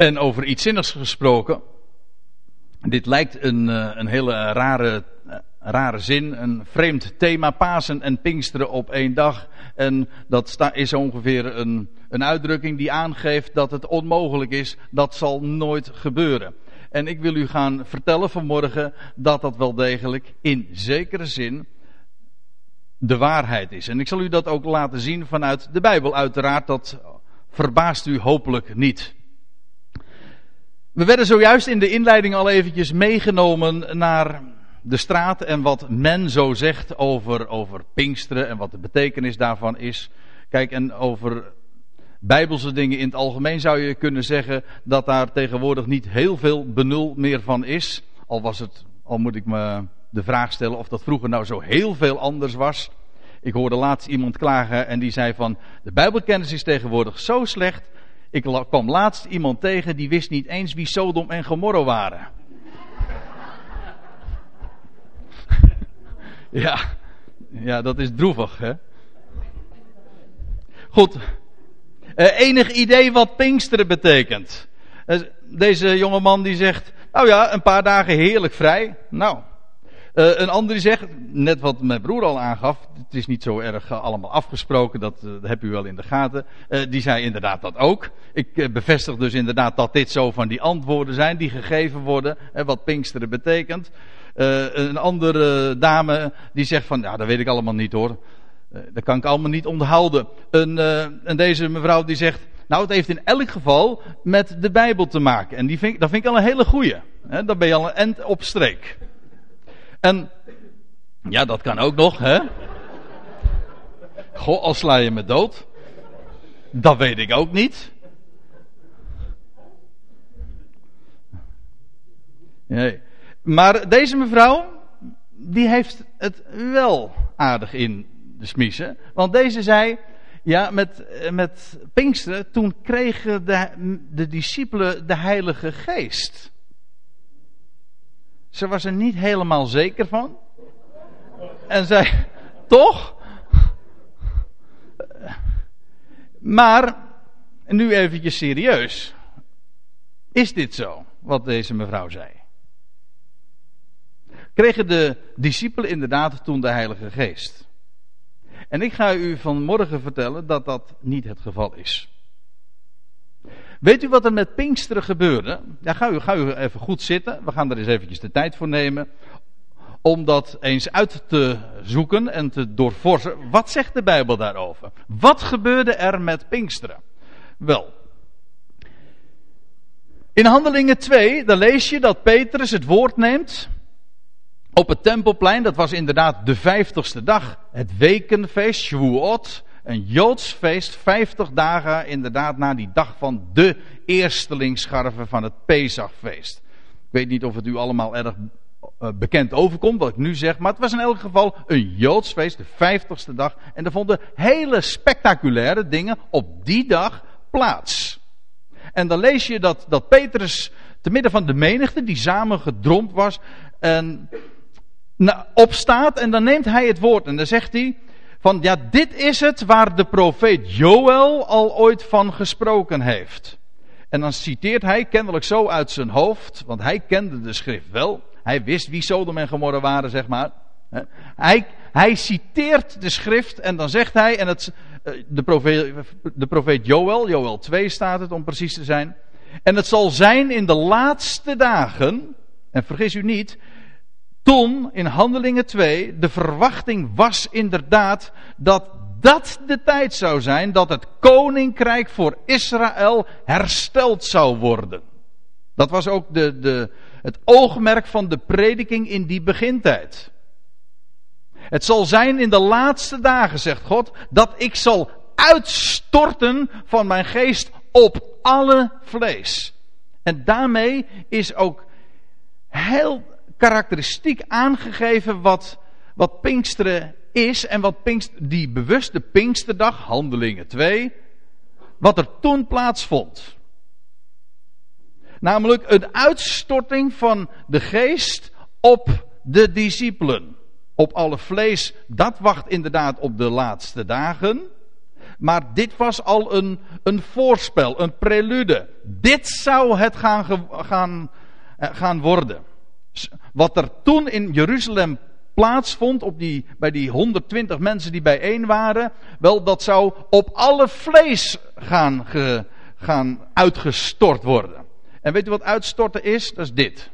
En over iets zinnigs gesproken. Dit lijkt een, eh, een hele rare, eh, rare zin, een vreemd thema. Pasen en Pinksteren op één dag. En dat is ongeveer een, een uitdrukking die aangeeft dat het onmogelijk is. Dat zal nooit gebeuren. En ik wil u gaan vertellen vanmorgen dat dat wel degelijk in zekere zin de waarheid is. En ik zal u dat ook laten zien vanuit de Bijbel. Uiteraard, dat verbaast u hopelijk niet. We werden zojuist in de inleiding al eventjes meegenomen naar de straat en wat men zo zegt over, over Pinksteren en wat de betekenis daarvan is. Kijk, en over bijbelse dingen in het algemeen zou je kunnen zeggen dat daar tegenwoordig niet heel veel benul meer van is. Al was het, al moet ik me de vraag stellen of dat vroeger nou zo heel veel anders was. Ik hoorde laatst iemand klagen en die zei van de bijbelkennis is tegenwoordig zo slecht. Ik kwam laatst iemand tegen die wist niet eens wie Sodom en Gomorra waren. ja, ja, dat is droevig hè. Goed, uh, enig idee wat Pinksteren betekent? Uh, deze jongeman die zegt, nou ja, een paar dagen heerlijk vrij. Nou, uh, een ander die zegt, net wat mijn broer al aangaf, het is niet zo erg allemaal afgesproken, dat, dat heb u wel in de gaten. die zei inderdaad dat ook. Ik bevestig dus inderdaad dat dit zo van die antwoorden zijn die gegeven worden, wat Pinksteren betekent. een andere dame die zegt van, ja, dat weet ik allemaal niet hoor. Uh, dat kan ik allemaal niet onthouden. En, uh, en, deze mevrouw die zegt, nou het heeft in elk geval met de Bijbel te maken. En die vind, dat vind ik al een hele goeie. Hè? Dan ben je al een end op streek. En, ja dat kan ook nog hè. Goh, al sla je me dood. Dat weet ik ook niet. Nee. Maar deze mevrouw, die heeft het wel aardig in de smiezen. Want deze zei, ja, met, met Pinksteren, toen kregen de, de discipelen de Heilige Geest. Ze was er niet helemaal zeker van. En zei, toch? Maar, nu eventjes serieus. Is dit zo, wat deze mevrouw zei? Kregen de discipelen inderdaad toen de Heilige Geest? En ik ga u vanmorgen vertellen dat dat niet het geval is. Weet u wat er met Pinksteren gebeurde? Ja, ga u, ga u even goed zitten. We gaan er eens eventjes de tijd voor nemen. Om dat eens uit te zoeken en te doorforsen. Wat zegt de Bijbel daarover? Wat gebeurde er met Pinksteren? Wel. In Handelingen 2, daar lees je dat Petrus het woord neemt op het tempelplein, dat was inderdaad de vijftigste dag, het wekenfeest, Shavuot, een Joods feest, vijftig dagen inderdaad na die dag van de eerstelingsscharven van het Pesachfeest. Ik weet niet of het u allemaal erg uh, bekend overkomt, wat ik nu zeg, maar het was in elk geval een Joods feest, de vijftigste dag, en er vonden hele spectaculaire dingen op die dag plaats. En dan lees je dat, dat Petrus te midden van de menigte, die samen gedromd was, en opstaat en dan neemt hij het woord en dan zegt hij van ja, dit is het waar de profeet Joël al ooit van gesproken heeft. En dan citeert hij kennelijk zo uit zijn hoofd, want hij kende de schrift wel. Hij wist wie Sodom en Gomorra waren, zeg maar. Hij, hij citeert de schrift en dan zegt hij, en het, eh, de, profeet, de profeet Joël, Joël 2 staat het om precies te zijn. En het zal zijn in de laatste dagen, en vergis u niet, in Handelingen 2 de verwachting was inderdaad dat dat de tijd zou zijn dat het koninkrijk voor Israël hersteld zou worden. Dat was ook de, de, het oogmerk van de prediking in die begintijd. Het zal zijn in de laatste dagen, zegt God, dat ik zal uitstorten van mijn geest op alle vlees. En daarmee is ook heel karakteristiek aangegeven wat, wat Pinksteren is en wat Pinkst, die bewuste Pinksterdag, Handelingen 2, wat er toen plaatsvond. Namelijk een uitstorting van de geest op de discipelen. Op alle vlees, dat wacht inderdaad op de laatste dagen. Maar dit was al een, een voorspel, een prelude. Dit zou het gaan, gaan, eh, gaan worden. Wat er toen in Jeruzalem plaatsvond op die, bij die 120 mensen die bijeen waren, wel dat zou op alle vlees gaan, gaan uitgestort worden. En weet u wat uitstorten is? Dat is dit.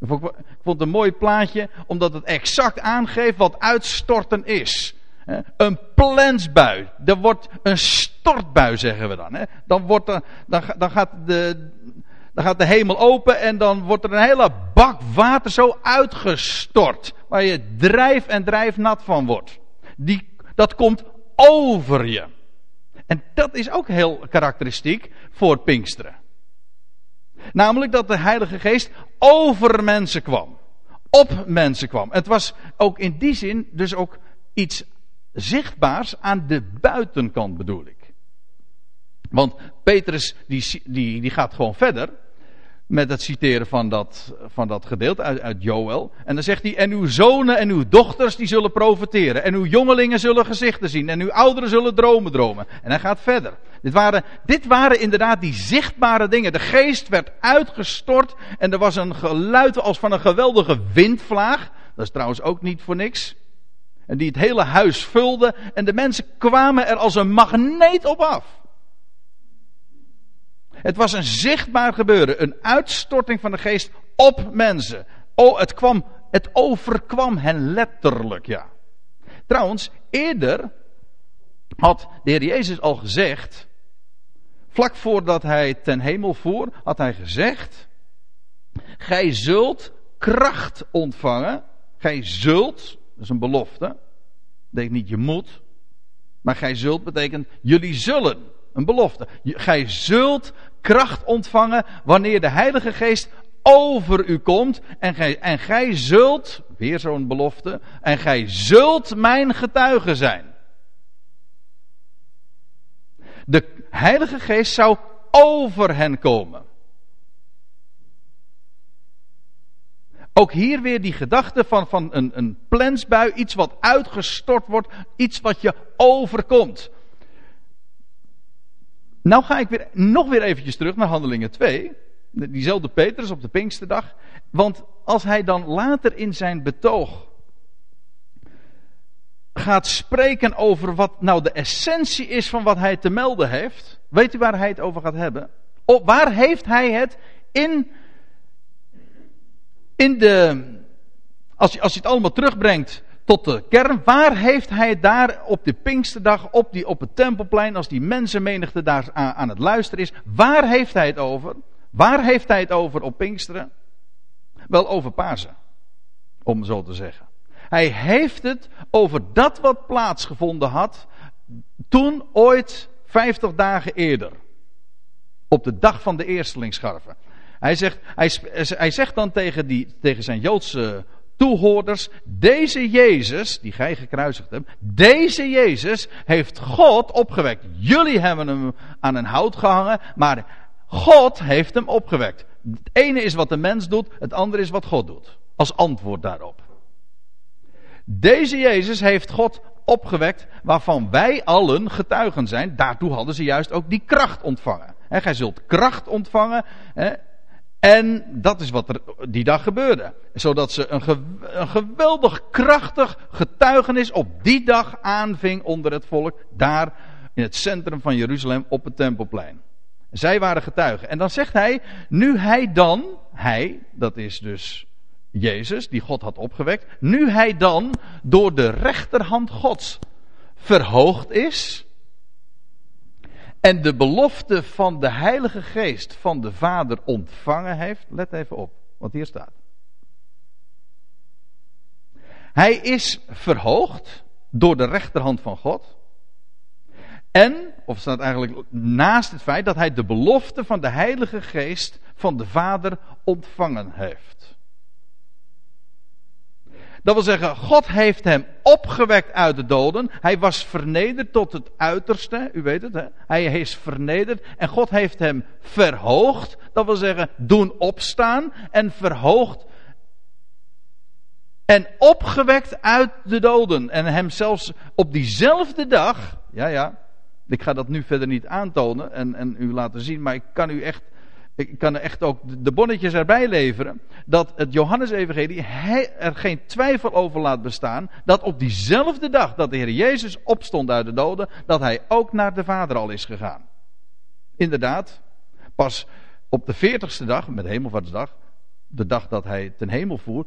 Ik vond, het een mooi plaatje, omdat het exact aangeeft wat uitstorten is. Een plensbui. Er wordt een stortbui, zeggen we dan. Dan, wordt er, dan, dan, gaat de, dan gaat de hemel open en dan wordt er een hele bak water zo uitgestort. Waar je drijf en drijf nat van wordt. Die, dat komt over je. En dat is ook heel karakteristiek voor Pinksteren. Namelijk dat de Heilige Geest over mensen kwam. Op mensen kwam. Het was ook in die zin dus ook iets zichtbaars aan de buitenkant bedoel ik. Want Petrus die, die, die gaat gewoon verder met het citeren van dat, van dat gedeelte uit, uit Joel. En dan zegt hij, en uw zonen en uw dochters die zullen profiteren. En uw jongelingen zullen gezichten zien. En uw ouderen zullen dromen dromen. En hij gaat verder. Dit waren, dit waren inderdaad die zichtbare dingen. De geest werd uitgestort en er was een geluid als van een geweldige windvlaag. Dat is trouwens ook niet voor niks. En die het hele huis vulde en de mensen kwamen er als een magneet op af. Het was een zichtbaar gebeuren, een uitstorting van de geest op mensen. Oh, het, kwam, het overkwam hen letterlijk, ja. Trouwens, eerder had de Heer Jezus al gezegd, vlak voordat hij ten hemel voer, had hij gezegd: Gij zult kracht ontvangen. Gij zult, dat is een belofte. Dat betekent niet je moet. Maar gij zult betekent jullie zullen. Een belofte. Gij zult kracht ontvangen wanneer de Heilige Geest over u komt. En gij, en gij zult, weer zo'n belofte, en gij zult mijn getuige zijn. De Heilige Geest zou over hen komen. Ook hier weer die gedachte van, van een, een plensbui, iets wat uitgestort wordt, iets wat je overkomt. Nou ga ik weer, nog weer eventjes terug naar Handelingen 2. Diezelfde Petrus op de Pinksterdag. Want als hij dan later in zijn betoog gaat spreken over wat nou de essentie is van wat hij te melden heeft. Weet u waar hij het over gaat hebben? Op, waar heeft hij het in, in de. Als je, als je het allemaal terugbrengt tot de kern. Waar heeft hij daar op de Pinksterdag, op, die, op het Tempelplein, als die mensenmenigte daar aan, het luisteren is. Waar heeft hij het over? Waar heeft hij het over op Pinksteren? Wel over Pasen, om zo te zeggen. Hij heeft het over dat wat plaatsgevonden had toen ooit 50 dagen eerder. Op de dag van de eerstelingsscharven. Hij zegt, hij zegt dan tegen, die, tegen zijn Joodse toehoorders, deze Jezus, die gij gekruisigd hebt, deze Jezus heeft God opgewekt. Jullie hebben hem aan een hout gehangen, maar God heeft hem opgewekt. Het ene is wat de mens doet, het andere is wat God doet. Als antwoord daarop. Deze Jezus heeft God opgewekt, waarvan wij allen getuigen zijn. Daartoe hadden ze juist ook die kracht ontvangen. Gij zult kracht ontvangen. En dat is wat er die dag gebeurde. Zodat ze een, een geweldig krachtig getuigenis op die dag aanving onder het volk. Daar in het centrum van Jeruzalem op het Tempelplein. Zij waren getuigen. En dan zegt hij, nu hij dan, hij, dat is dus Jezus, die God had opgewekt. Nu hij dan door de rechterhand Gods verhoogd is en de belofte van de Heilige Geest van de Vader ontvangen heeft, let even op wat hier staat. Hij is verhoogd door de rechterhand van God. En, of staat eigenlijk naast het feit dat hij de belofte van de Heilige Geest van de Vader ontvangen heeft. Dat wil zeggen, God heeft hem opgewekt uit de doden. Hij was vernederd tot het uiterste. U weet het, hè? hij is vernederd. En God heeft hem verhoogd. Dat wil zeggen, doen opstaan. En verhoogd En opgewekt uit de doden. En hem zelfs op diezelfde dag. Ja, ja. Ik ga dat nu verder niet aantonen en, en u laten zien. Maar ik kan u echt. Ik kan echt ook de bonnetjes erbij leveren. Dat het Johannesevangelie er geen twijfel over laat bestaan. Dat op diezelfde dag dat de Heer Jezus opstond uit de doden. Dat hij ook naar de Vader al is gegaan. Inderdaad. Pas op de veertigste dag, met Hemelvaartsdag de dag dat hij ten hemel voer,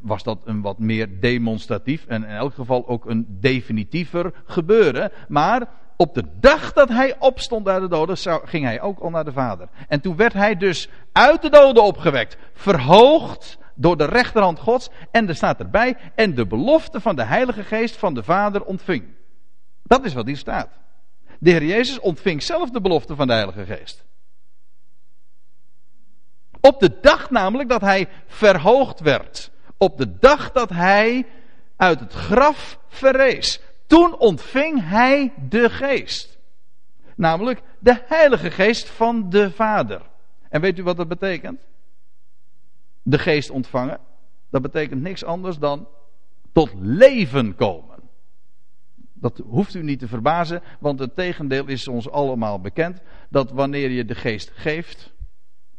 was dat een wat meer demonstratief en in elk geval ook een definitiever gebeuren. Maar op de dag dat hij opstond uit de doden, ging hij ook al naar de Vader. En toen werd hij dus uit de doden opgewekt, verhoogd door de rechterhand Gods. En er staat erbij, en de belofte van de Heilige Geest van de Vader ontving. Dat is wat hier staat. De Heer Jezus ontving zelf de belofte van de Heilige Geest. Op de dag namelijk dat hij verhoogd werd. Op de dag dat hij uit het graf verrees. Toen ontving hij de geest. Namelijk de heilige geest van de Vader. En weet u wat dat betekent? De geest ontvangen. Dat betekent niks anders dan tot leven komen. Dat hoeft u niet te verbazen, want het tegendeel is ons allemaal bekend. Dat wanneer je de geest geeft,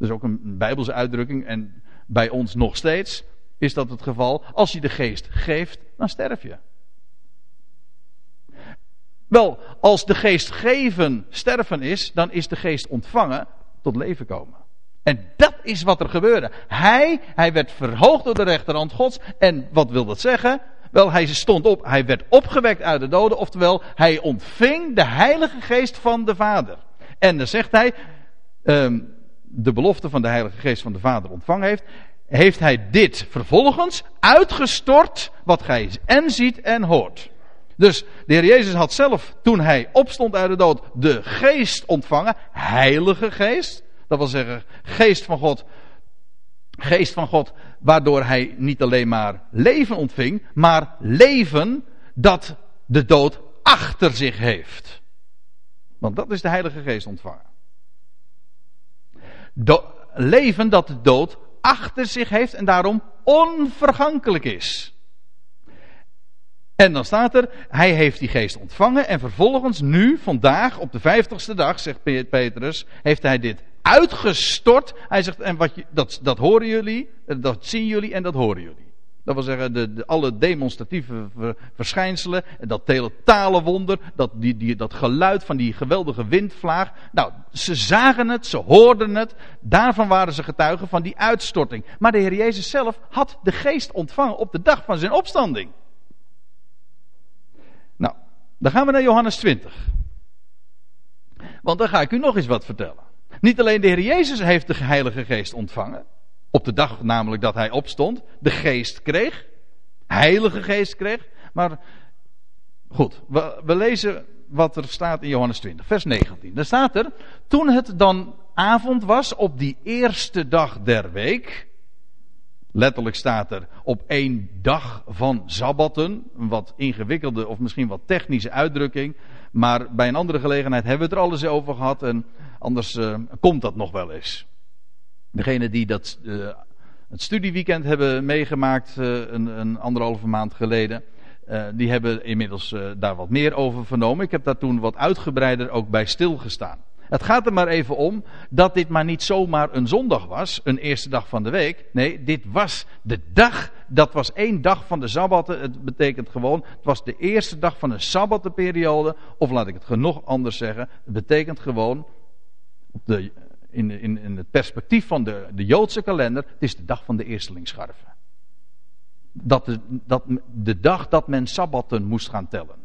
dat is ook een Bijbelse uitdrukking en bij ons nog steeds is dat het geval. Als je de geest geeft, dan sterf je. Wel, als de geest geven sterven is, dan is de geest ontvangen tot leven komen. En dat is wat er gebeurde. Hij, hij werd verhoogd door de rechterhand Gods. En wat wil dat zeggen? Wel, hij stond op, hij werd opgewekt uit de doden, oftewel, hij ontving de Heilige Geest van de Vader. En dan zegt hij, um, de belofte van de Heilige Geest van de Vader ontvangen heeft, heeft hij dit vervolgens uitgestort wat gij en ziet en hoort. Dus de Heer Jezus had zelf, toen hij opstond uit de dood, de geest ontvangen, Heilige Geest. Dat wil zeggen, geest van God, geest van God, waardoor hij niet alleen maar leven ontving, maar leven dat de dood achter zich heeft. Want dat is de Heilige Geest ontvangen leven dat de dood achter zich heeft en daarom onvergankelijk is. En dan staat er, hij heeft die geest ontvangen en vervolgens nu, vandaag, op de vijftigste dag, zegt Petrus, heeft hij dit uitgestort. Hij zegt, en wat je, dat, dat horen jullie, dat zien jullie en dat horen jullie. Dat wil zeggen, de, alle demonstratieve verschijnselen, dat teletale wonder, dat, die, die, dat geluid van die geweldige windvlaag. Nou, ze zagen het, ze hoorden het, daarvan waren ze getuigen van die uitstorting. Maar de Heer Jezus zelf had de geest ontvangen op de dag van zijn opstanding. Nou, dan gaan we naar Johannes 20. Want dan ga ik u nog eens wat vertellen. Niet alleen de Heer Jezus heeft de Heilige Geest ontvangen. Op de dag namelijk dat hij opstond, de geest kreeg. Heilige geest kreeg. Maar goed, we, lezen wat er staat in Johannes 20, vers 19. Daar staat er, toen het dan avond was op die eerste dag der week. Letterlijk staat er op één dag van sabbatten. Een wat ingewikkelde of misschien wat technische uitdrukking. Maar bij een andere gelegenheid hebben we het er alles over gehad. En anders uh, komt dat nog wel eens. Degene die dat, uh, het studieweekend hebben meegemaakt uh, een, een, anderhalve maand geleden, uh, die hebben inmiddels daar wat meer over vernomen. Ik heb daar toen wat uitgebreider ook bij stilgestaan. Het gaat er maar even om dat dit maar niet zomaar een zondag was, een eerste dag van de week. Nee, dit was de dag, dat was één dag van de sabbatten. Het betekent gewoon, het was de eerste dag van een sabbattenperiode. Of laat ik het nog anders zeggen, het betekent gewoon de in, in, in het perspectief van de, de Joodse kalender, het is de dag van de eerstelingsscharven. Dat de, dat de dag dat men sabbatten moest gaan tellen.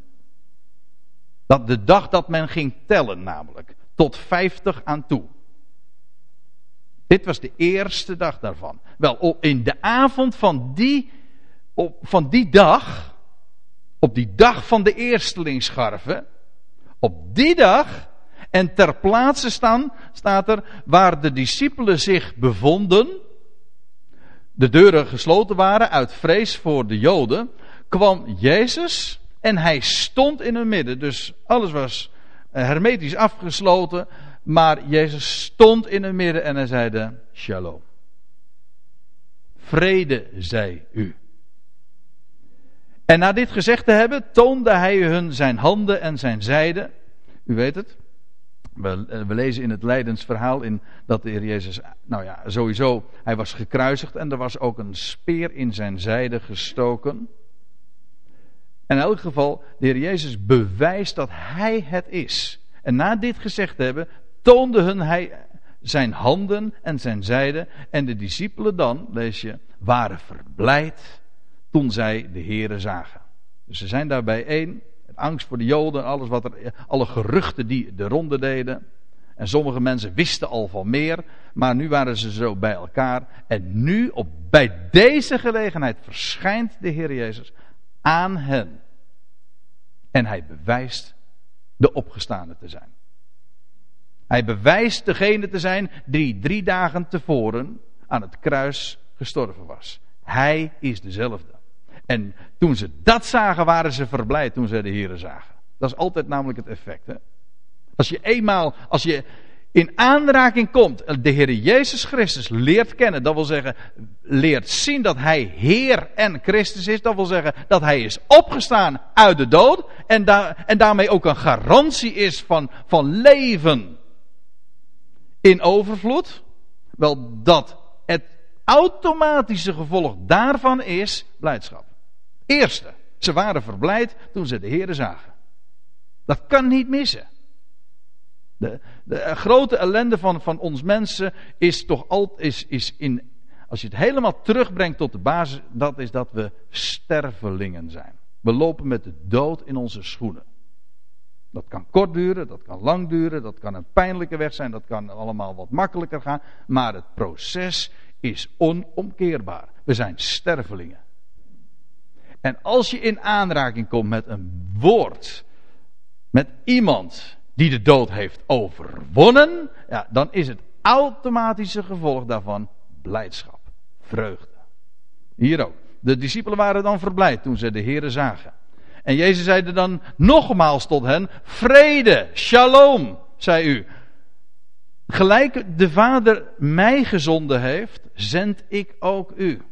Dat de dag dat men ging tellen namelijk. Tot vijftig aan toe. Dit was de eerste dag daarvan. Wel, in de avond van die, op, van die dag, op die dag van de eerstelingsscharven, op die dag en ter plaatse staan, staat er, waar de discipelen zich bevonden, de deuren gesloten waren uit vrees voor de Joden, kwam Jezus en hij stond in hun midden. Dus alles was eh, hermetisch afgesloten, maar Jezus stond in hun midden en hij zeide, shalom. Vrede zij u. En na dit gezegd te hebben, toonde hij hun zijn handen en zijn zijde. U weet het. We, eh, we, lezen in het lijdensverhaal in dat de Heer Jezus, nou ja, sowieso, hij was gekruisigd en er was ook een speer in zijn zijde gestoken. En in elk geval, de Heer Jezus bewijst dat hij het is. En na dit gezegd hebben, toonde hun hij zijn handen en zijn zijde. En de discipelen dan, lees je, waren verblijd toen zij de Heere zagen. Dus ze zijn daarbij één. Angst voor de Joden, alles wat er, alle geruchten die de ronde deden. En sommige mensen wisten al van meer, maar nu waren ze zo bij elkaar. En nu, op, bij deze gelegenheid, verschijnt de Heer Jezus aan hen. En hij bewijst de opgestane te zijn. Hij bewijst degene te zijn die drie dagen tevoren aan het kruis gestorven was. Hij is dezelfde. En toen ze dat zagen, waren ze verblijd toen ze de Here zagen. Dat is altijd namelijk het effect. Hè? Als je eenmaal, als je in aanraking komt, de Heer Jezus Christus leert kennen, dat wil zeggen, leert zien dat Hij Heer en Christus is, dat wil zeggen dat Hij is opgestaan uit de dood en, en daarmee ook een garantie is van, van leven in overvloed. Wel, dat het automatische gevolg daarvan is blijdschap. Eerste, ze waren verblijd toen ze de Heer zagen. Dat kan niet missen. De, de grote ellende van, van ons mensen is toch altijd, is, is in, als je het helemaal terugbrengt tot de basis, dat is dat we stervelingen zijn. We lopen met de dood in onze schoenen. Dat kan kort duren, dat kan lang duren, dat kan een pijnlijke weg zijn, dat kan allemaal wat makkelijker gaan. Maar het proces is onomkeerbaar. We zijn stervelingen. En als je in aanraking komt met een woord, met iemand die de dood heeft overwonnen, ja, dan is het automatische gevolg daarvan blijdschap, vreugde. Hier ook. De discipelen waren dan verblijd toen ze de Here zagen. En Jezus zeide dan nogmaals tot hen: Vrede, shalom, zei u. Gelijk de Vader mij gezonden heeft, zend ik ook u.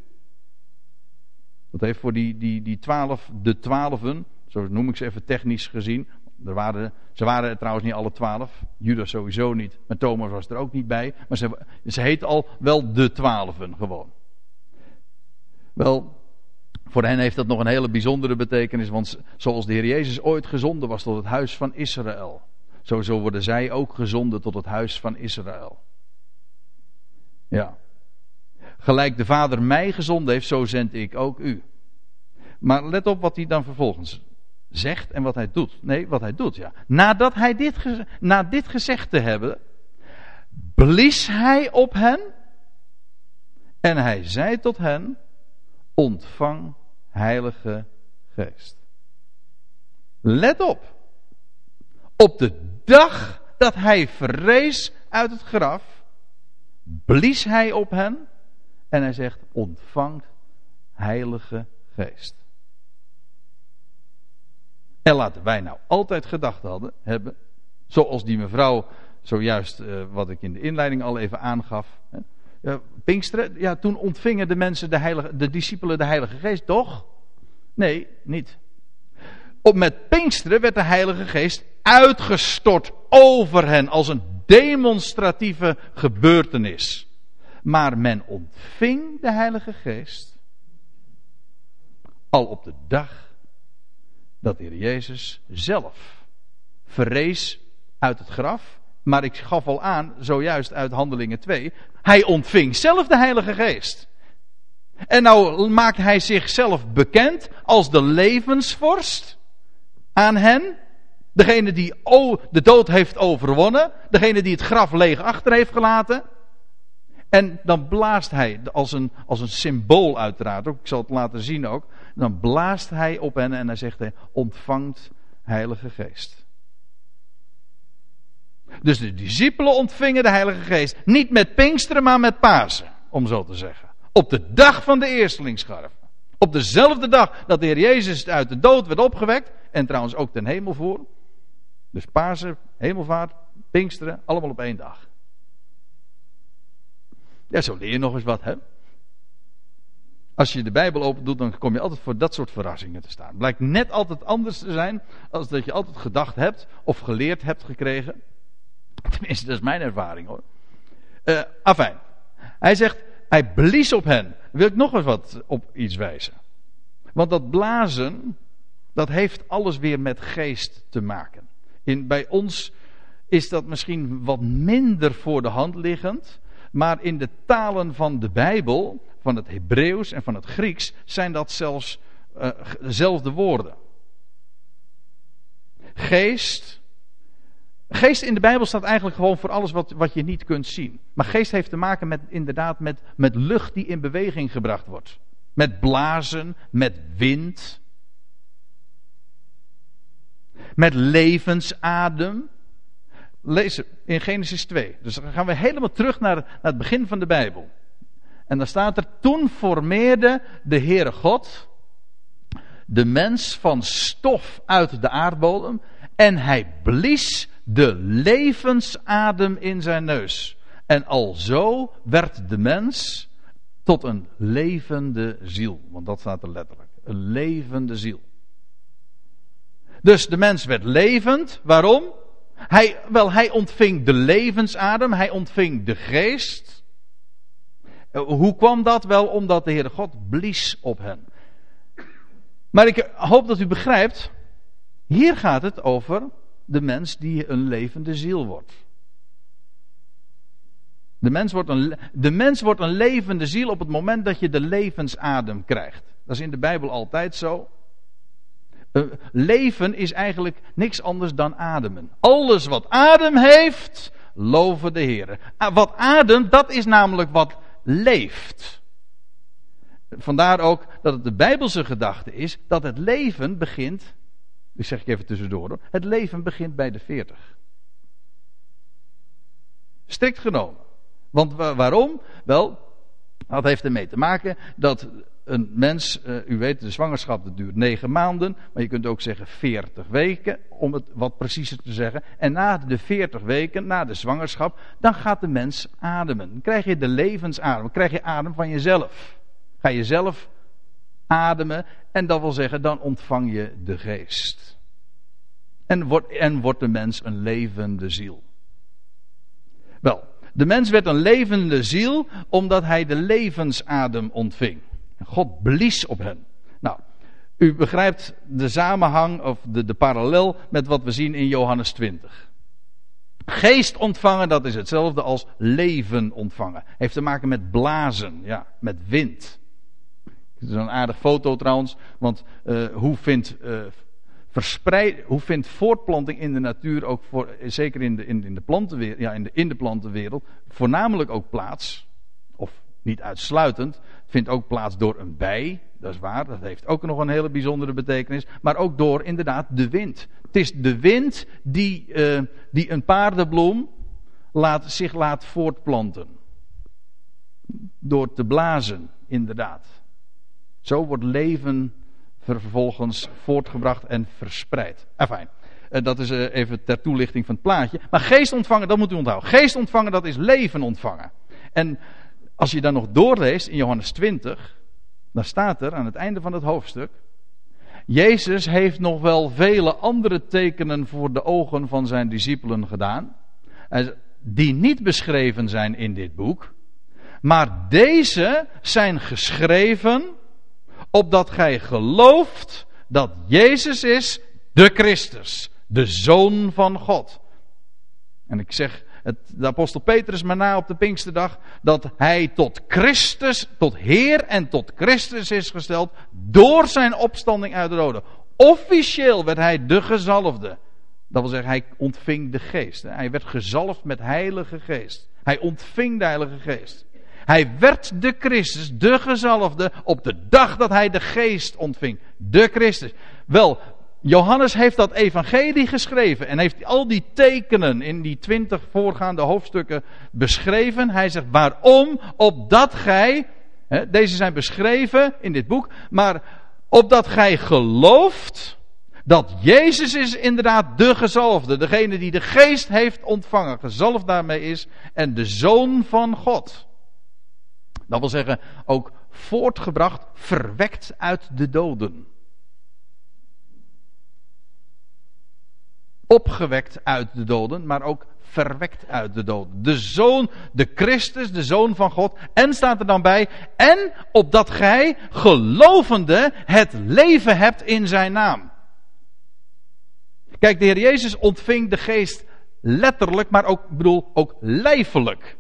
Dat heeft voor die, die, die twaalf, de twaalfen, zo noem ik ze even technisch gezien. Er waren, ze waren er trouwens niet alle twaalf. Judas sowieso niet. Maar Thomas was er ook niet bij. Maar ze, ze heet al wel de twaalfen gewoon. Wel, voor hen heeft dat nog een hele bijzondere betekenis. Want zoals de Heer Jezus ooit gezonden was tot het huis van Israël. Zo worden zij ook gezonden tot het huis van Israël. Ja. Gelijk de Vader mij gezonden heeft, zo zend ik ook u. Maar let op wat hij dan vervolgens zegt en wat hij doet. Nee, wat hij doet, ja. Nadat hij dit, na dit gezegd te hebben, blies hij op hen en hij zei tot hen, ontvang heilige geest. Let op. Op de dag dat hij verrees uit het graf, blies hij op hen en hij zegt: ontvangt Heilige Geest. En laten wij nou altijd gedacht hadden, hebben, zoals die mevrouw zojuist, uh, wat ik in de inleiding al even aangaf. Hè, ja, Pinksteren, ja, toen ontvingen de mensen, de, heilige, de discipelen, de Heilige Geest, toch? Nee, niet. Op met Pinksteren werd de Heilige Geest uitgestort over hen als een demonstratieve gebeurtenis. Maar men ontving de Heilige Geest al op de dag dat de Heer Jezus zelf verrees uit het graf. Maar ik gaf al aan, zojuist uit Handelingen 2, hij ontving zelf de Heilige Geest. En nou maakt hij zichzelf bekend als de levensvorst aan hen. Degene die de dood heeft overwonnen. Degene die het graf leeg achter heeft gelaten. En dan blaast hij, als een, als een symbool uiteraard, ook, ik zal het laten zien ook. Dan blaast hij op hen en hij zegt: hij, ontvangt Heilige Geest. Dus de discipelen ontvingen de Heilige Geest. Niet met Pinksteren, maar met Pasen, om zo te zeggen. Op de dag van de eerstelingsscharf. Op dezelfde dag dat de Heer Jezus uit de dood werd opgewekt. En trouwens ook ten hemel voor. Dus Pasen, hemelvaart, Pinksteren, allemaal op één dag. Ja, zo leer je nog eens wat, hè? Als je de Bijbel open doet, dan kom je altijd voor dat soort verrassingen te staan. Blijkt net altijd anders te zijn als dat je altijd gedacht hebt of geleerd hebt gekregen. Tenminste, dat is mijn ervaring hoor. Uh, afijn. Hij zegt, hij blies op hen. wil ik nog eens wat op iets wijzen. Want dat blazen, dat heeft alles weer met geest te maken. In, bij ons is dat misschien wat minder voor de hand liggend. Maar in de talen van de Bijbel, van het Hebreeuws en van het Grieks, zijn dat zelfs uh, dezelfde woorden. Geest. Geest in de Bijbel staat eigenlijk gewoon voor alles wat, wat je niet kunt zien. Maar geest heeft te maken met inderdaad met, met lucht die in beweging gebracht wordt. Met blazen, met wind. Met levensadem. Lezen in Genesis 2. Dus dan gaan we helemaal terug naar, naar het begin van de Bijbel. En dan staat er: Toen formeerde de Heere God de mens van stof uit de aardbodem. En hij blies de levensadem in zijn neus. En alzo werd de mens tot een levende ziel. Want dat staat er letterlijk. Een levende ziel. Dus de mens werd levend. Waarom? Hij, wel, hij ontving de levensadem, hij ontving de geest. Eh, hoe kwam dat? Wel omdat de Heere God blies op hen. Maar ik hoop dat u begrijpt, hier gaat het over de mens die een levende ziel wordt. De mens wordt een, de mens wordt een levende ziel op het moment dat je de levensadem krijgt. Dat is in de Bijbel altijd zo. Uh, leven is eigenlijk niks anders dan ademen. Alles wat adem heeft, loven de Heer. Ah, wat ademt, dat is namelijk wat leeft. Vandaar ook dat het de Bijbelse gedachte is dat het leven begint. Ik zeg ik even tussendoor hoor. Het leven begint bij de 40. Strikt genomen. Want waarom? Wel, dat heeft ermee te maken dat een mens, uh, u weet, de zwangerschap dat duurt negen maanden, maar je kunt ook zeggen 40 weken, om het wat preciezer te zeggen. En na de 40 weken, na de zwangerschap, dan gaat de mens ademen. Dan krijg je de levensadem, dan krijg je adem van jezelf. Ga je zelf ademen en dat wil zeggen, dan ontvang je de geest. En wordt, en wordt de mens een levende ziel. Wel, de mens werd een levende ziel omdat hij de levensadem ontving. God blies op hen. Nou, u begrijpt de samenhang of de, de parallel met wat we zien in Johannes 20. Geest ontvangen, dat is hetzelfde als leven ontvangen. Heeft te maken met blazen, ja, met wind. Het is een aardig foto trouwens, want uh, hoe vindt uh, verspreid, hoe vindt voortplanting in de natuur ook voor, zeker in de, in, in de plantenwereld, ja, in de, in de plantenwereld, voornamelijk ook plaats, of niet uitsluitend, vindt ook plaats door een bij, dat is waar, dat heeft ook nog een hele bijzondere betekenis, maar ook door inderdaad de wind. Het is de wind die, uh, die een paardenbloem laat, zich laat voortplanten. Door te blazen, inderdaad. Zo wordt leven vervolgens voortgebracht en verspreid. Enfin, eh, dat is eh, even ter toelichting van het plaatje. Maar geest ontvangen, dat moet u onthouden. Geest ontvangen, dat is leven ontvangen. En als je dan nog doorleest in Johannes 20, dan staat er aan het einde van het hoofdstuk. Jezus heeft nog wel vele andere tekenen voor de ogen van zijn discipelen gedaan. Die niet beschreven zijn in dit boek. Maar deze zijn geschreven opdat gij gelooft dat Jezus is de Christus, de Zoon van God. En ik zeg de apostel Petrus maar na op de Pinksterdag dat hij tot Christus, tot Heer en tot Christus is gesteld door zijn opstanding uit de doden. Officieel werd hij de gezalfde. Dat wil zeggen, hij ontving de geest. Hij werd gezalfd met heilige geest. Hij ontving de heilige geest. Hij werd de Christus, de gezalfde, op de dag dat hij de geest ontving. De Christus. Wel, Johannes heeft dat evangelie geschreven en heeft al die tekenen in die twintig voorgaande hoofdstukken beschreven. Hij zegt waarom? Opdat gij, hè, deze zijn beschreven in dit boek, maar opdat gij gelooft dat Jezus is inderdaad de gezalfde, degene die de geest heeft ontvangen, gezalfd daarmee is en de zoon van God. Dat wil zeggen ook voortgebracht, verwekt uit de doden. Opgewekt uit de doden, maar ook verwekt uit de doden. De zoon, de Christus, de zoon van God. En staat er dan bij, en opdat gij gelovende het leven hebt in zijn naam. Kijk, de Heer Jezus ontving de geest letterlijk, maar ook, bedoel, ook lijfelijk.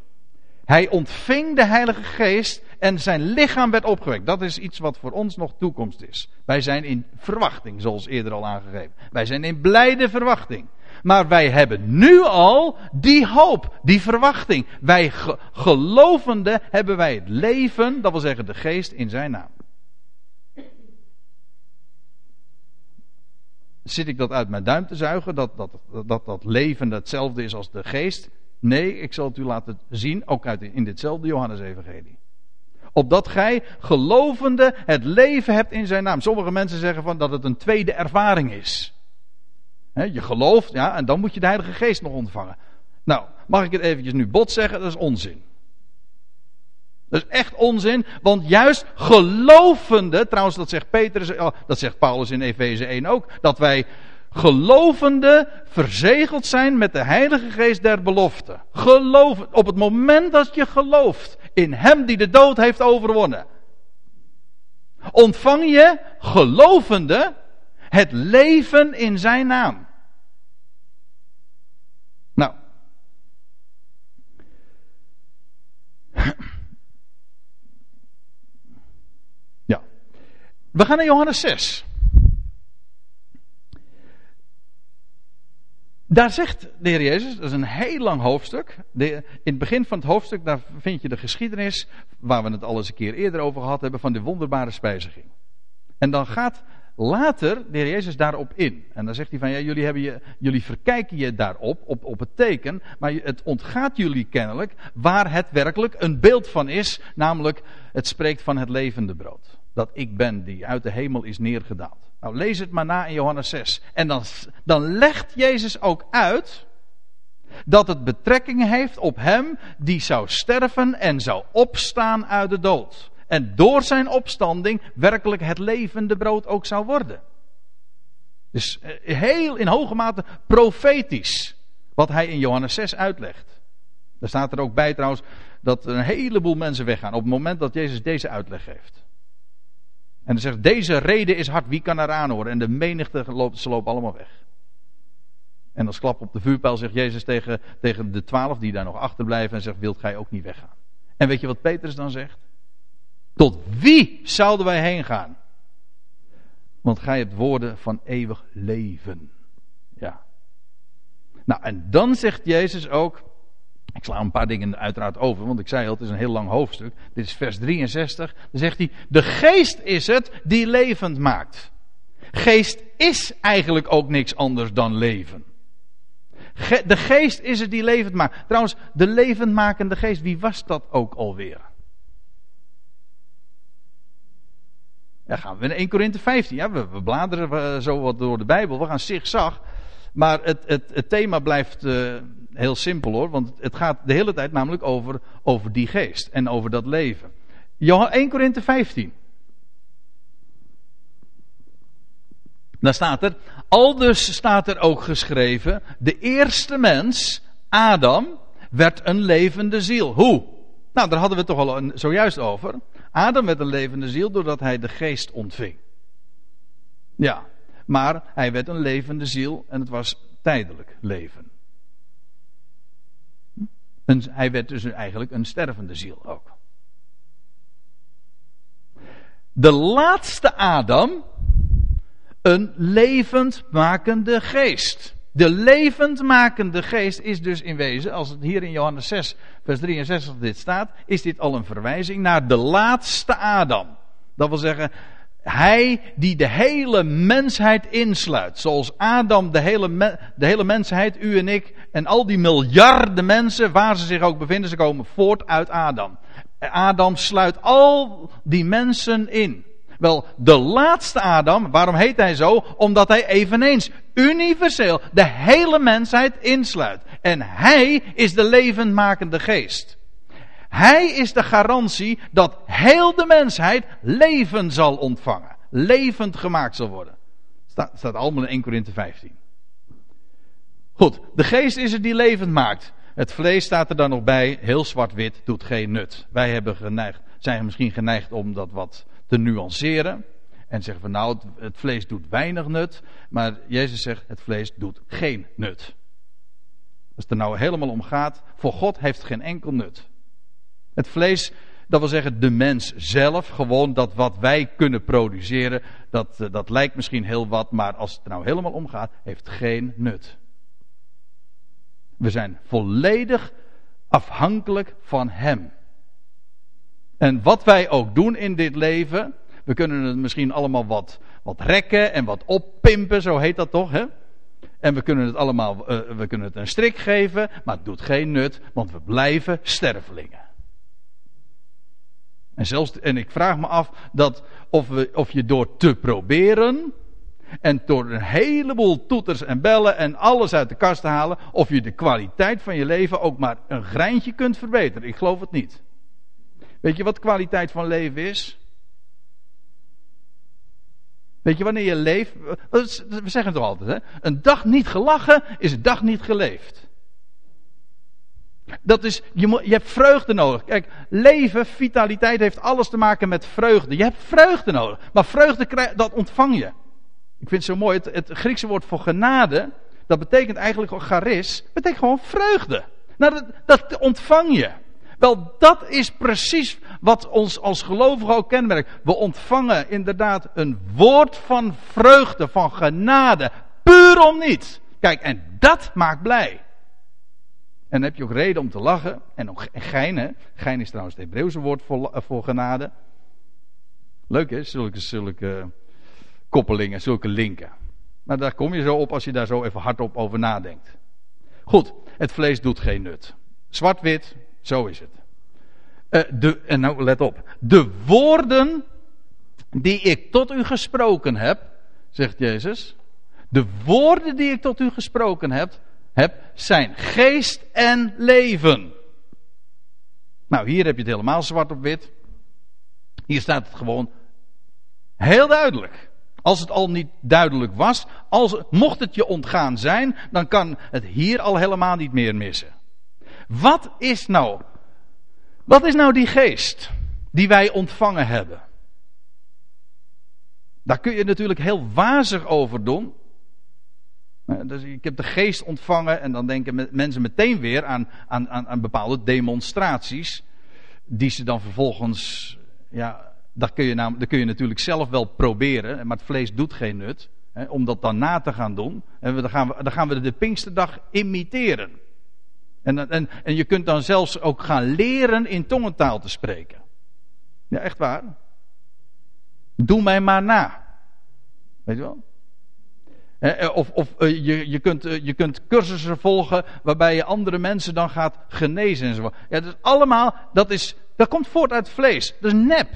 Hij ontving de Heilige Geest en zijn lichaam werd opgewekt. Dat is iets wat voor ons nog toekomst is. Wij zijn in verwachting, zoals eerder al aangegeven. Wij zijn in blijde verwachting. Maar wij hebben nu al die hoop, die verwachting. Wij gelovende hebben wij het leven, dat wil zeggen de geest in zijn naam. Zit ik dat uit mijn duim te zuigen, dat dat, dat, dat leven hetzelfde is als de geest? Nee, ik zal het u laten zien, ook uit, in ditzelfde Johannes-evangelie. Opdat gij gelovende het leven hebt in zijn naam. Sommige mensen zeggen van dat het een tweede ervaring is. je gelooft, ja, en dan moet je de Heilige Geest nog ontvangen. Nou, mag ik het eventjes nu bot zeggen? Dat is onzin. Dat is echt onzin, want juist gelovende, trouwens dat zegt Petrus, oh, dat zegt Paulus in Efeze 1 ook, dat wij gelovende verzegeld zijn met de Heilige Geest der belofte. Geloof, op het moment dat je gelooft in Hem die de dood heeft overwonnen, ontvang je gelovende het leven in Zijn naam. Nou. Ja. We gaan naar Johannes 6. Daar zegt de Heer Jezus, dat is een heel lang hoofdstuk. In het begin van het hoofdstuk, daar vind je de geschiedenis, waar we het al eens een keer eerder over gehad hebben, van de wonderbare spijziging. En dan gaat later de Heer Jezus daarop in. En dan zegt hij van, ja, jullie, hebben je, jullie verkijken je daarop, op, op het teken, maar het ontgaat jullie kennelijk waar het werkelijk een beeld van is, namelijk het spreekt van het levende brood. Dat ik ben die uit de hemel is neergedaald. Nou, lees het maar na in Johannes 6. En dan, dan legt Jezus ook uit dat het betrekking heeft op hem die zou sterven en zou opstaan uit de dood. En door zijn opstanding werkelijk het levende brood ook zou worden. Dus eh, heel in hoge mate profetisch wat hij in Johannes 6 uitlegt. Daar staat er ook bij trouwens dat een heleboel mensen weggaan op het moment dat Jezus deze uitleg geeft. En dan zegt, deze reden is hard, wie kan eraan horen? En de menigte loopt, ze lopen allemaal weg. En als klap op de vuurpijl zegt Jezus tegen, tegen de twaalf die daar nog achterblijven en zegt, wilt gij ook niet weggaan? En weet je wat Petrus dan zegt? Tot wie zouden wij heen gaan? Want gij hebt woorden van eeuwig leven. Ja. Nou, en dan zegt Jezus ook, ik sla een paar dingen uiteraard over, want ik zei al, het is een heel lang hoofdstuk. Dit is vers 63. Dan zegt hij, de geest is het die levend maakt. Geest is eigenlijk ook niks anders dan leven. de geest is het die levend maakt. Trouwens, de levendmakende geest, wie was dat ook alweer? Ja, gaan we in 1 Korinthe 15. Ja, we, bladeren zo wat door de Bijbel. We gaan zigzag. Maar het, het, het thema blijft uh, heel simpel hoor. Want het gaat de hele tijd namelijk over, over die geest. En over dat leven. 1 Korinthe 15. Daar staat er. Aldus staat er ook geschreven. De eerste mens, Adam, werd een levende ziel. Hoe? Nou, daar hadden we het toch al zojuist over. Adam werd een levende ziel doordat hij de geest ontving. Ja, maar hij werd een levende ziel en het was tijdelijk leven. En hij werd dus eigenlijk een stervende ziel ook. De laatste Adam, een levendmakende geest. De levendmakende geest is dus in wezen, als het hier in Johannes 6, vers 63 dit staat, is dit al een verwijzing naar de laatste Adam. Dat wil zeggen, hij die de hele mensheid insluit. Zoals Adam de hele, de hele mensheid, u en ik, en al die miljarden mensen, waar ze zich ook bevinden, ze komen voort uit Adam. Adam sluit al die mensen in. Wel, de laatste Adam, waarom heet hij zo? Omdat hij eveneens universeel de hele mensheid insluit. En hij is de levendmakende geest. Hij is de garantie dat heel de mensheid leven zal ontvangen. Levend gemaakt zal worden. Staat, staat allemaal in 1 Korinthe 15. Goed, de geest is het die levend maakt. Het vlees staat er dan nog bij, heel zwart-wit, doet geen nut. Wij hebben geneigd, zijn misschien geneigd om dat wat te nuanceren. En zeggen van nou, het vlees doet weinig nut. Maar Jezus zegt, het vlees doet geen nut. Als het er nou helemaal om gaat, voor God heeft het geen enkel nut. Het vlees, dat wil zeggen de mens zelf, gewoon dat wat wij kunnen produceren, dat, eh, dat lijkt misschien heel wat, maar als het nou helemaal om gaat, heeft geen nut. We zijn volledig afhankelijk van Hem. En wat wij ook doen in dit leven, we kunnen het misschien allemaal wat, wat rekken en wat oppimpen, zo heet dat toch, hè? En we kunnen het allemaal, uh, we kunnen het een strik geven, maar het doet geen nut, want we blijven stervelingen. En, zelfs, en ik vraag me af dat of, we, of je door te proberen, en door een heleboel toeters en bellen en alles uit de kast te halen, of je de kwaliteit van je leven ook maar een greintje kunt verbeteren. Ik geloof het niet. Weet je wat kwaliteit van leven is? Weet je wanneer je leeft? We zeggen het toch altijd, hè? Een dag niet gelachen is een dag niet geleefd. Dat is, je, je hebt vreugde nodig. Kijk, leven, vitaliteit heeft alles te maken met vreugde. Je hebt vreugde nodig. Maar vreugde, dat ontvang je. Ik vind het zo mooi, het, het Griekse woord voor genade, dat betekent eigenlijk charis, betekent gewoon vreugde. Nou, dat, dat ontvang je. Wel, dat is precies wat ons als gelovigen ook kenmerkt. We ontvangen inderdaad een woord van vreugde, van genade, puur om niets. Kijk, en dat maakt blij. En heb je ook reden om te lachen. En ook gein, hè. Gein is trouwens het Hebreeuwse woord voor, voor genade. Leuk hè, zulke, zulke koppelingen, zulke linken. Maar daar kom je zo op als je daar zo even hardop over nadenkt. Goed, het vlees doet geen nut. Zwart-wit, zo is het. Uh, de, en nou let op. De woorden die ik tot u gesproken heb, zegt Jezus. De woorden die ik tot u gesproken heb, heb zijn geest en leven. Nou, hier heb je het helemaal zwart op wit. Hier staat het gewoon heel duidelijk. Als het al niet duidelijk was, als, mocht het je ontgaan zijn, dan kan het hier al helemaal niet meer missen. Wat is nou, wat is nou die geest die wij ontvangen hebben? Daar kun je natuurlijk heel wazig over doen. Dus ik heb de geest ontvangen en dan denken mensen meteen weer aan, aan, aan, aan bepaalde demonstraties. Die ze dan vervolgens ja, dat kun, je kun je natuurlijk zelf wel proberen, maar het vlees doet geen nut. Hè, om dat dan na te gaan doen. En dan gaan we, dan gaan we de Pinksterdag imiteren. En, en, en je kunt dan zelfs ook gaan leren in tongentaal te spreken. Ja, echt waar. Doe mij maar na. Weet je wel? Of, of eh, je, je, kunt, eh, je kunt cursussen volgen waarbij je andere mensen dan gaat genezen en zo. Ja, dat is allemaal, dat, is, komt voort uit vlees. Dat is nep.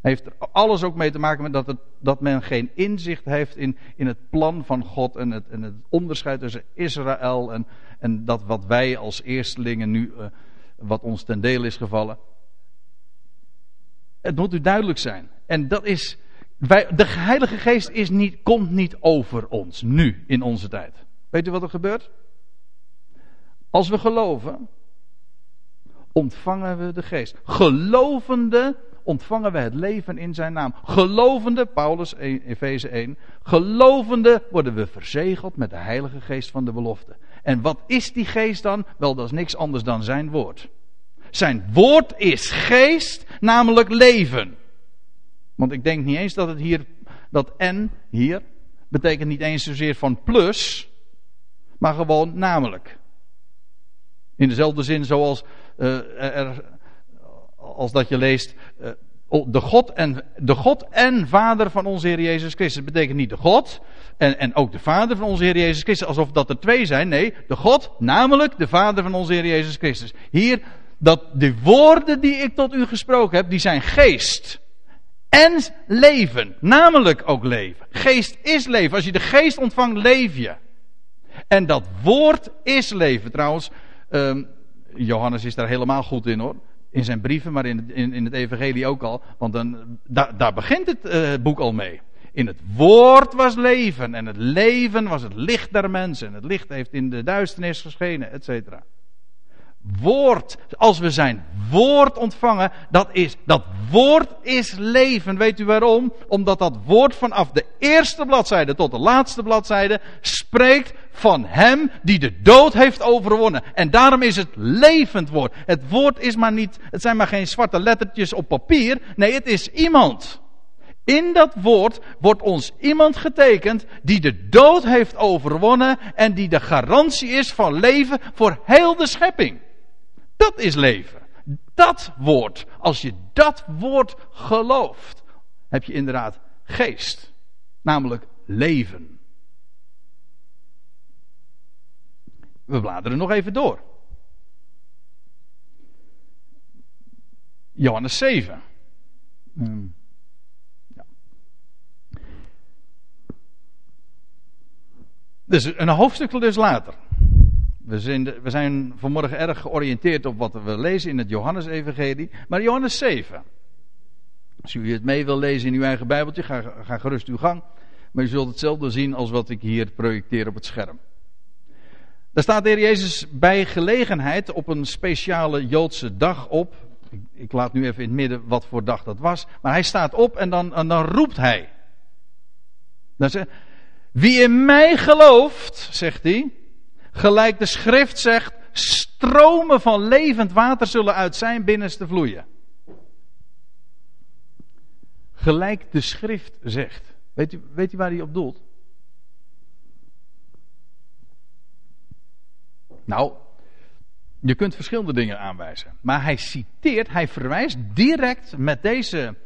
Heeft er alles ook mee te maken met dat, het, dat men geen inzicht heeft in, in het plan van God en het, het onderscheid tussen Israël en, en dat wat wij als eerstelingen nu, wat ons ten deel is gevallen. Het moet u duidelijk zijn. En dat is, wij, de Heilige Geest is niet, komt niet over ons, nu, in onze tijd. Weet u wat er gebeurt? Als we geloven, ontvangen we de Geest. Gelovende ontvangen we het leven in zijn naam. Gelovende, Paulus, Efeze 1, gelovende worden we verzegeld met de Heilige Geest van de belofte. En wat is die geest dan? Wel, dat is niks anders dan zijn woord. Zijn woord is geest, namelijk leven. Want ik denk niet eens dat het hier, dat en hier, betekent niet eens zozeer van plus, maar gewoon namelijk. In dezelfde zin zoals uh, er als dat je leest, uh, de, God en, de God en Vader van onze Heer Jezus Christus. Betekent niet de God en, en ook de Vader van onze Heer Jezus Christus, alsof dat er twee zijn. Nee, de God, namelijk de Vader van onze Heer Jezus Christus. Hier, dat de woorden die ik tot u gesproken heb, die zijn geest. En leven, namelijk ook leven. Geest is leven. Als je de geest ontvangt, leef je. En dat woord is leven. Trouwens, um, Johannes is daar helemaal goed in hoor. In zijn brieven, maar in het, in, in het evangelie ook al. Want dan, da, daar begint het uh, boek al mee. In het woord was leven. En het leven was het licht der mensen. En het licht heeft in de duisternis geschenen, et cetera woord, als we zijn woord ontvangen, dat is, dat woord is leven. Weet u waarom? Omdat dat woord vanaf de eerste bladzijde tot de laatste bladzijde spreekt van hem die de dood heeft overwonnen. En daarom is het levend woord. Het woord is maar niet, het zijn maar geen zwarte lettertjes op papier. Nee, het is iemand. In dat woord wordt ons iemand getekend die de dood heeft overwonnen en die de garantie is van leven voor heel de schepping. Dat is leven. Dat woord. Als je dat woord gelooft, heb je inderdaad geest. Namelijk leven. We bladeren nog even door. Johannes 7. Hmm. Ja. Dus een hoofdstuk dus later. We zijn, we zijn vanmorgen erg georiënteerd op wat we lezen in het Johannes-evangelie. Maar Johannes 7. Als u het mee wil lezen in uw eigen Bijbeltje, ga, ga gerust uw gang. Maar u zult hetzelfde zien als wat ik hier projecteer op het scherm. Daar staat de Heer Jezus bij gelegenheid op een speciale Joodse dag op. Ik, laat nu even in het midden wat voor dag dat was. Maar hij staat op en dan, en dan roept hij. Dan zegt, Wie in mij gelooft, zegt hij. Gelijk de schrift zegt, stromen van levend water zullen uit zijn binnenste vloeien. Gelijk de schrift zegt. Weet u, weet u waar hij op doelt? Nou, je kunt verschillende dingen aanwijzen. Maar hij citeert, hij verwijst direct met deze,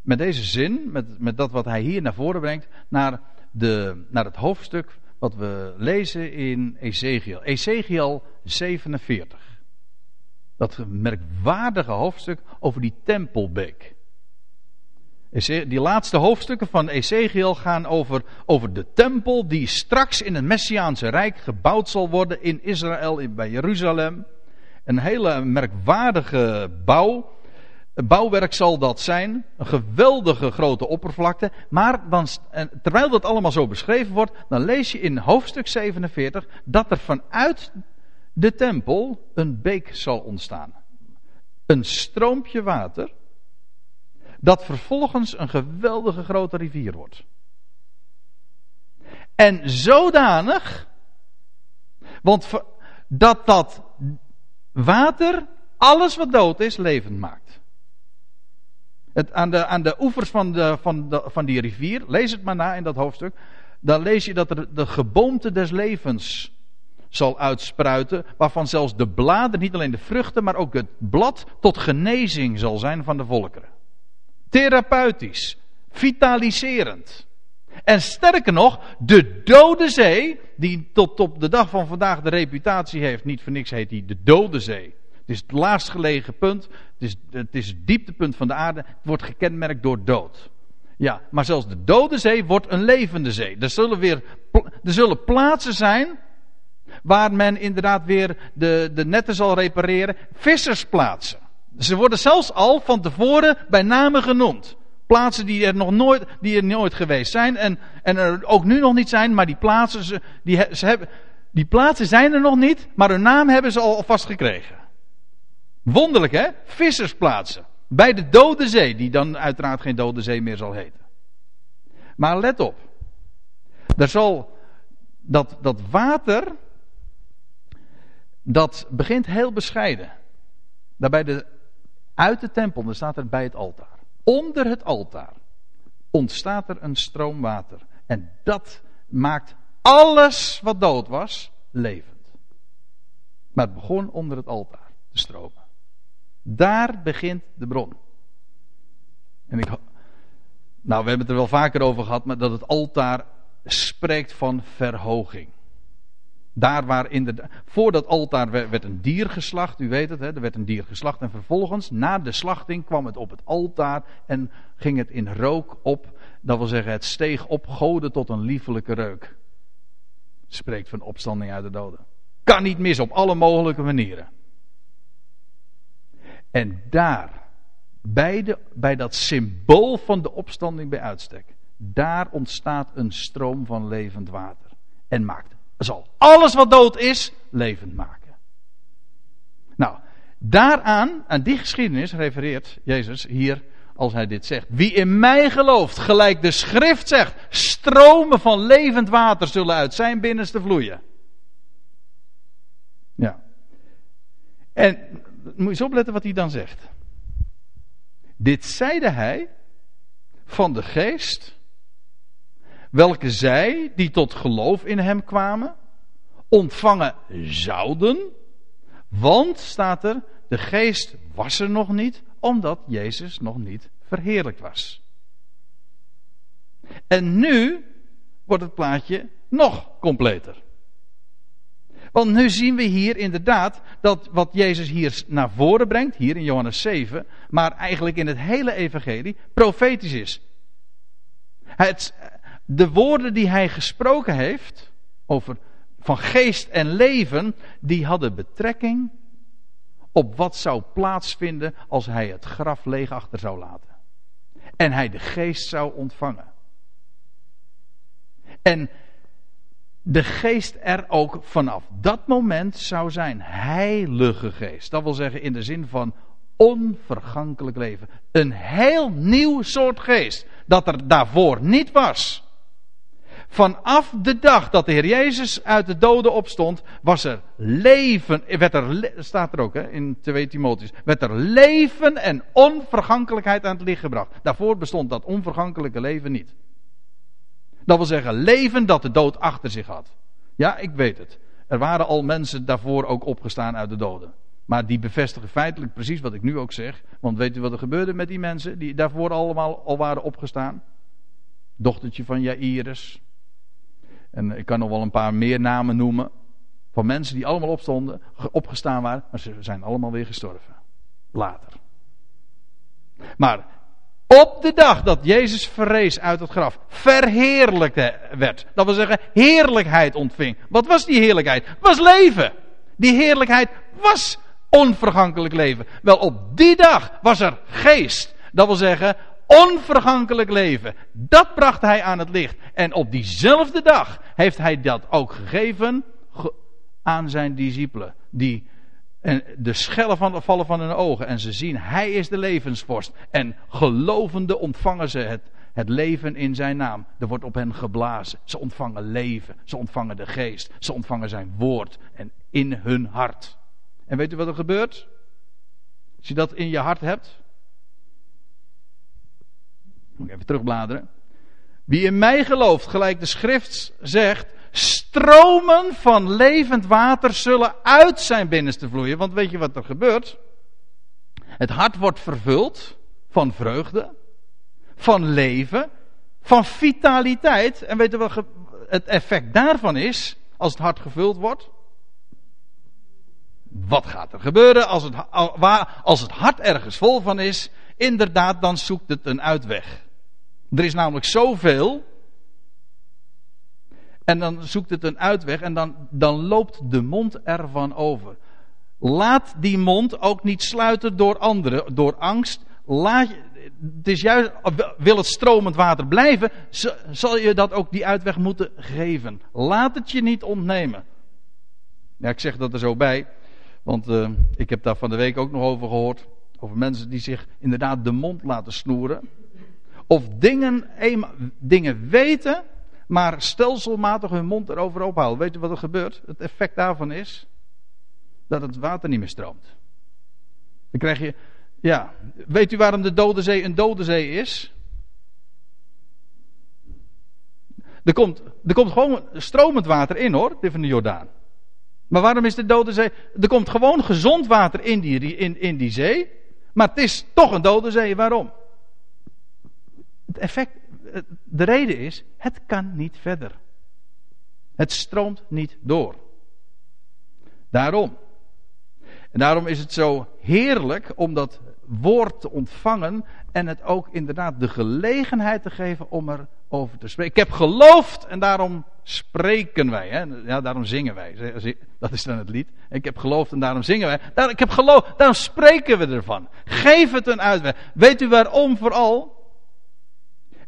met deze zin, met, met dat wat hij hier naar voren brengt, naar, de, naar het hoofdstuk wat we lezen in Ezekiel. Ezekiel 47. Dat merkwaardige hoofdstuk over die tempelbeek. Die laatste hoofdstukken van Ezekiel gaan over, over de tempel die straks in het Messiaanse Rijk gebouwd zal worden in Israël, bij Jeruzalem. Een hele merkwaardige bouw. Een bouwwerk zal dat zijn. Een geweldige grote oppervlakte. Maar dan, terwijl dat allemaal zo beschreven wordt, dan lees je in hoofdstuk 47 dat er vanuit de tempel een beek zal ontstaan. Een stroompje water. Dat vervolgens een geweldige grote rivier wordt. En zodanig. Want dat dat water alles wat dood is levend maakt. Het, aan, de, aan de oevers van, de, van, de, van die rivier, lees het maar na in dat hoofdstuk. Dan lees je dat er de geboomte des levens zal uitspruiten. Waarvan zelfs de bladeren, niet alleen de vruchten, maar ook het blad tot genezing zal zijn van de volkeren. Therapeutisch, vitaliserend. En sterker nog, de dode zee, die tot op de dag van vandaag de reputatie heeft, niet voor niks heet die de dode zee. Het is het laagst gelegen punt. Het is, het is dieptepunt van de aarde. Het wordt gekenmerkt door dood. Ja, maar zelfs de dode zee wordt een levende zee. Er zullen, weer, er zullen plaatsen zijn waar men inderdaad weer de, de netten zal repareren. Vissersplaatsen. Ze worden zelfs al van tevoren bij name genoemd. Plaatsen die er nog nooit, die er nooit geweest zijn en, en er ook nu nog niet zijn, maar die plaatsen, ze, die, ze hebben, die plaatsen zijn er nog niet, maar hun naam hebben ze al alvast gekregen. Wonderlijk hè? Vissersplaatsen. Bij de Dode Zee, die dan uiteraard geen Dode Zee meer zal heten. Maar let op. Daar zal dat, dat water, dat begint heel bescheiden. Daarbij de, uit de tempel, dan staat er bij het altaar. Onder het altaar ontstaat er een stroom water. En dat maakt alles wat dood was, levend. Maar het begon onder het altaar te stromen. Daar begint de bron. En ik, nou, we hebben het er wel vaker over gehad, maar dat het altaar spreekt van verhoging. Daar waar in de, voor dat altaar werd een dier geslacht, u weet het, hè, er werd een dier geslacht. En vervolgens, na de slachting, kwam het op het altaar en ging het in rook op. Dat wil zeggen, het steeg op goden tot een liefelijke reuk. Spreekt van opstanding uit de doden. Kan niet mis op alle mogelijke manieren. En daar, bij, de, bij dat symbool van de opstanding bij uitstek, daar ontstaat een stroom van levend water. En maakt, zal alles wat dood is, levend maken. Nou, daaraan, aan die geschiedenis refereert Jezus hier als hij dit zegt. Wie in mij gelooft, gelijk de schrift zegt, stromen van levend water zullen uit zijn binnenste vloeien. Ja. En moet je eens opletten wat hij dan zegt. Dit zeide hij van de geest, welke zij die tot geloof in hem kwamen, ontvangen zouden. Want, staat er, de geest was er nog niet, omdat Jezus nog niet verheerlijk was. En nu wordt het plaatje nog completer. Want nu zien we hier inderdaad dat wat Jezus hier naar voren brengt, hier in Johannes 7, maar eigenlijk in het hele evangelie, profetisch is. Het, de woorden die hij gesproken heeft over van geest en leven, die hadden betrekking op wat zou plaatsvinden als hij het graf leeg achter zou laten. En hij de geest zou ontvangen. En de geest er ook vanaf dat moment zou zijn. Heilige geest. Dat wil zeggen in de zin van onvergankelijk leven. Een heel nieuw soort geest. Dat er daarvoor niet was. Vanaf de dag dat de Heer Jezus uit de doden opstond, was er leven, werd er, staat er ook hè, in 2 Timotheus, werd er leven en onvergankelijkheid aan het licht gebracht. Daarvoor bestond dat onvergankelijke leven niet. Dat wil zeggen, leven dat de dood achter zich had. Ja, ik weet het. Er waren al mensen daarvoor ook opgestaan uit de doden. Maar die bevestigen feitelijk precies wat ik nu ook zeg. Want weet u wat er gebeurde met die mensen die daarvoor allemaal al waren opgestaan? Dochtertje van Jairus, en ik kan nog wel een paar meer namen noemen. Van mensen die allemaal opstonden, opgestaan waren, maar ze zijn allemaal weer gestorven. Later. Maar op de dag dat Jezus verrees uit het graf, verheerlijkt werd. Dat wil zeggen, heerlijkheid ontving. Wat was die heerlijkheid? Was leven. Die heerlijkheid was onvergankelijk leven. Wel, op die dag was er geest. Dat wil zeggen, onvergankelijk leven. Dat bracht hij aan het licht. En op diezelfde dag heeft hij dat ook gegeven aan zijn discipelen. Die en de schellen van, vallen van hun ogen en ze zien, hij is de levensvorst. En gelovende ontvangen ze het, het leven in zijn naam. Er wordt op hen geblazen. Ze ontvangen leven. Ze ontvangen de geest. Ze ontvangen zijn woord. En in hun hart. En weet u wat er gebeurt? Als je dat in je hart hebt, moet ik even terugbladeren. Wie in mij gelooft, gelijk de schrift zegt, stromen van levend water zullen uit zijn binnenste vloeien. Want weet je wat er gebeurt? Het hart wordt vervuld van vreugde, van leven, van vitaliteit. En je wat het effect daarvan is, als het hart gevuld wordt? Wat gaat er gebeuren als het, als het hart ergens vol van is? Inderdaad, dan zoekt het een uitweg. Er is namelijk zoveel. En dan zoekt het een uitweg en dan, dan loopt de mond ervan over. Laat die mond ook niet sluiten door anderen, door angst. Laat, het is juist, wil het stromend water blijven, zal je dat ook die uitweg moeten geven. Laat het je niet ontnemen. Ja, ik zeg dat er zo bij, want uh, ik heb daar van de week ook nog over gehoord. Over mensen die zich inderdaad de mond laten snoeren. Of dingen, dingen weten, maar stelselmatig hun mond erover ophouden. Weet u wat er gebeurt? Het effect daarvan is dat het water niet meer stroomt. Dan krijg je, ja, weet u waarom de Dode Zee een Dode Zee is? Er komt, er komt gewoon stromend water in hoor, dit van de Jordaan. Maar waarom is de Dode Zee? Er komt gewoon gezond water in die, in, in die zee. Maar het is toch een Dode Zee. Waarom? Het effect, de reden is, het kan niet verder. Het stroomt niet door. Daarom. En daarom is het zo heerlijk om dat woord te ontvangen en het ook inderdaad de gelegenheid te geven om er over te spreken. Ik heb geloofd en daarom spreken wij. Hè? Ja, daarom zingen wij. Dat is dan het lied. Ik heb geloofd en daarom zingen wij. Daar, ik heb geloofd, daarom spreken we ervan. Geef het een uitweg. Weet u waarom vooral?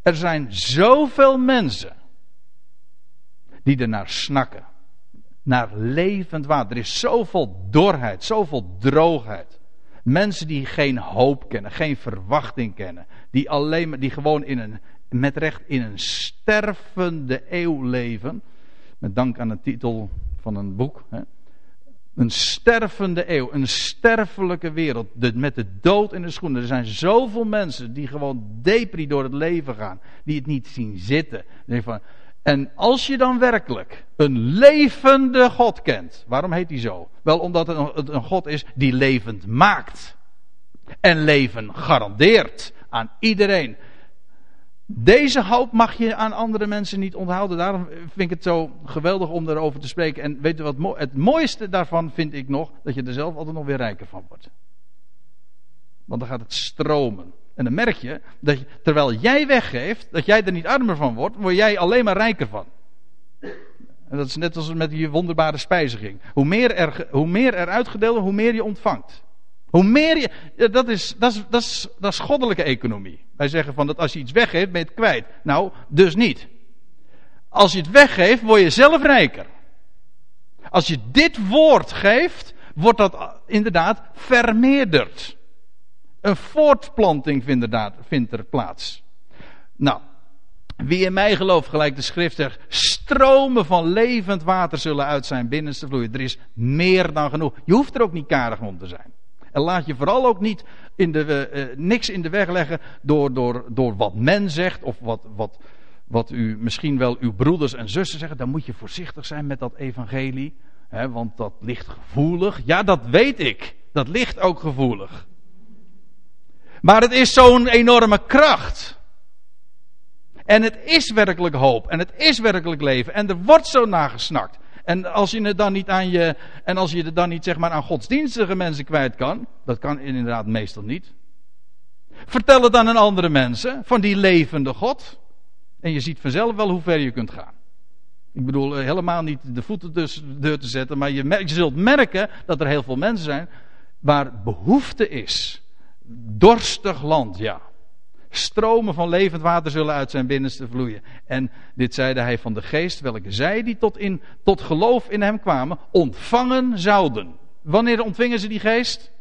Er zijn zoveel mensen die ernaar snakken. Naar levend water. Er is zoveel dorheid, zoveel droogheid. Mensen die geen hoop kennen, geen verwachting kennen. Die, alleen, die gewoon in een, met recht in een stervende eeuw leven. Met dank aan de titel van een boek. Hè. Een stervende eeuw, een sterfelijke wereld. Met de dood in de schoenen. Er zijn zoveel mensen die gewoon depri door het leven gaan. Die het niet zien zitten. En als je dan werkelijk een levende God kent. Waarom heet hij zo? Wel omdat het een God is die levend maakt. En leven garandeert aan iedereen. Deze hoop mag je aan andere mensen niet onthouden. Daarom vind ik het zo geweldig om erover te spreken. En weet je wat het mooiste daarvan vind ik nog? Dat je er zelf altijd nog weer rijker van wordt. Want dan gaat het stromen. En dan merk je dat terwijl jij weggeeft, dat jij er niet armer van wordt, word jij alleen maar rijker van. En dat is net als met die wonderbare spijziging. Hoe meer er, hoe meer er uitgedeeld hoe meer je ontvangt. Hoe meer je. Dat is, dat, is, dat, is, dat is goddelijke economie. Wij zeggen van dat als je iets weggeeft, ben je het kwijt. Nou, dus niet. Als je het weggeeft, word je zelf rijker. Als je dit woord geeft, wordt dat inderdaad vermeerderd. Een voortplanting vindt vindt er plaats. Nou, wie in mij gelooft, gelijk de schrift zegt, stromen van levend water zullen uit zijn binnenste vloeien. Er is meer dan genoeg. Je hoeft er ook niet karig om te zijn. En laat je vooral ook niet in de, uh, niks in de weg leggen door, door, door wat men zegt of wat, wat, wat u misschien wel uw broeders en zussen zeggen. Dan moet je voorzichtig zijn met dat evangelie. Hè, want dat ligt gevoelig. Ja, dat weet ik. Dat ligt ook gevoelig. Maar het is zo'n enorme kracht. En het is werkelijk hoop. En het is werkelijk leven. En er wordt zo nagesnakt. En als je het dan niet aan je. En als je het dan niet zeg maar aan godsdienstige mensen kwijt kan. Dat kan inderdaad meestal niet. Vertel het dan aan andere mensen. Van die levende God. En je ziet vanzelf wel hoe ver je kunt gaan. Ik bedoel eh, helemaal niet de voeten tussen de deur te zetten. Maar je, je zult merken dat er heel veel mensen zijn. Waar behoefte is dorstig land, ja. Stromen van levend water zullen uit zijn binnenste vloeien. En dit zeide hij van de geest, welke zij die tot, in, tot geloof in hem kwamen, ontvangen zouden. Wanneer ontvingen ze die geest?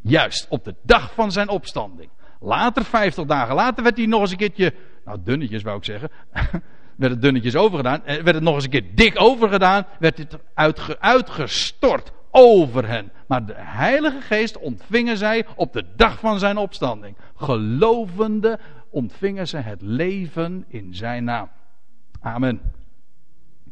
Juist, op de dag van zijn opstanding. Later, vijftig dagen later, werd hij nog eens een keertje, nou dunnetjes wou ik zeggen, werd het dunnetjes overgedaan, eh, werd het nog eens een keer dik overgedaan, werd het uitgestort over hen. Maar de Heilige Geest ontvingen zij op de dag van zijn opstanding. Gelovende ontvingen ze het leven in zijn naam. Amen.